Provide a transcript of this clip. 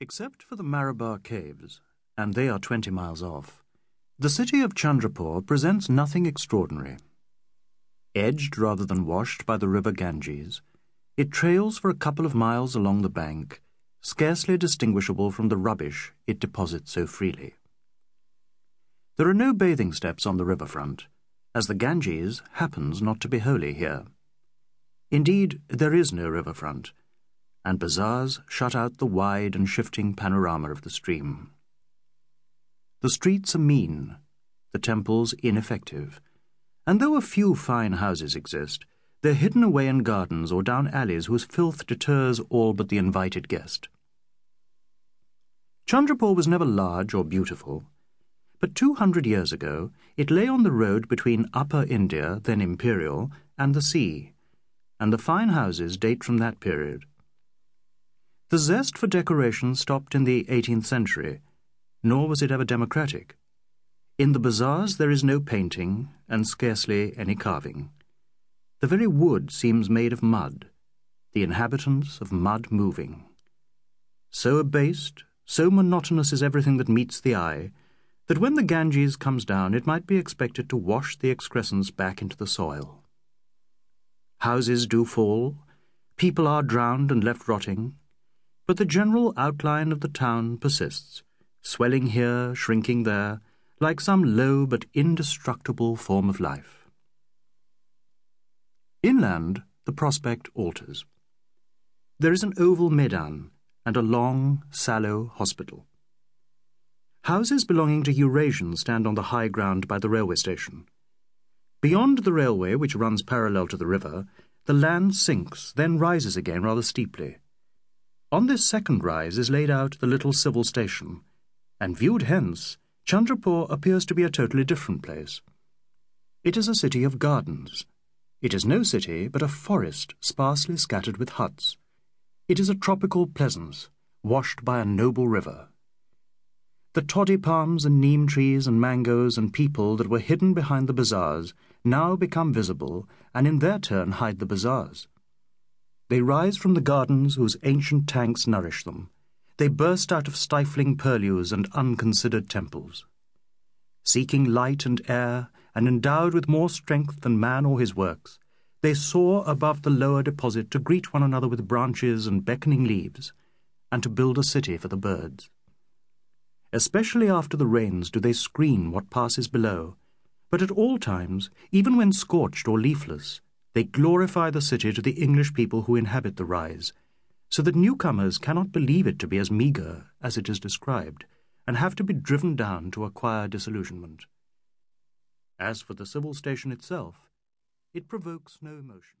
Except for the Marabar Caves, and they are twenty miles off, the city of Chandrapore presents nothing extraordinary. Edged rather than washed by the river Ganges, it trails for a couple of miles along the bank, scarcely distinguishable from the rubbish it deposits so freely. There are no bathing steps on the riverfront, as the Ganges happens not to be holy here. Indeed, there is no riverfront, and bazaars shut out the wide and shifting panorama of the stream. The streets are mean, the temples ineffective, and though a few fine houses exist, they're hidden away in gardens or down alleys whose filth deters all but the invited guest. Chandrapore was never large or beautiful, but two hundred years ago it lay on the road between Upper India, then imperial, and the sea, and the fine houses date from that period. The zest for decoration stopped in the 18th century, nor was it ever democratic. In the bazaars there is no painting, and scarcely any carving. The very wood seems made of mud, the inhabitants of mud moving. So abased, so monotonous is everything that meets the eye, that when the Ganges comes down it might be expected to wash the excrescence back into the soil. Houses do fall, people are drowned and left rotting, but the general outline of the town persists, swelling here, shrinking there, like some low but indestructible form of life. Inland, the prospect alters. There is an oval Maidan and a long, sallow hospital. Houses belonging to Eurasians stand on the high ground by the railway station. Beyond the railway, which runs parallel to the river, the land sinks, then rises again rather steeply. On this second rise is laid out the little civil station, and viewed hence, Chandrapore appears to be a totally different place. It is a city of gardens. It is no city, but a forest sparsely scattered with huts. It is a tropical pleasance, washed by a noble river. The toddy palms and neem trees and mangoes and people that were hidden behind the bazaars now become visible and in their turn hide the bazaars. They rise from the gardens whose ancient tanks nourish them. They burst out of stifling purlieus and unconsidered temples. Seeking light and air, and endowed with more strength than man or his works, they soar above the lower deposit to greet one another with branches and beckoning leaves, and to build a city for the birds. Especially after the rains do they screen what passes below, but at all times, even when scorched or leafless, they glorify the city to the English people who inhabit the rise, so that newcomers cannot believe it to be as meagre as it is described, and have to be driven down to acquire disillusionment. As for the civil station itself, it provokes no emotion.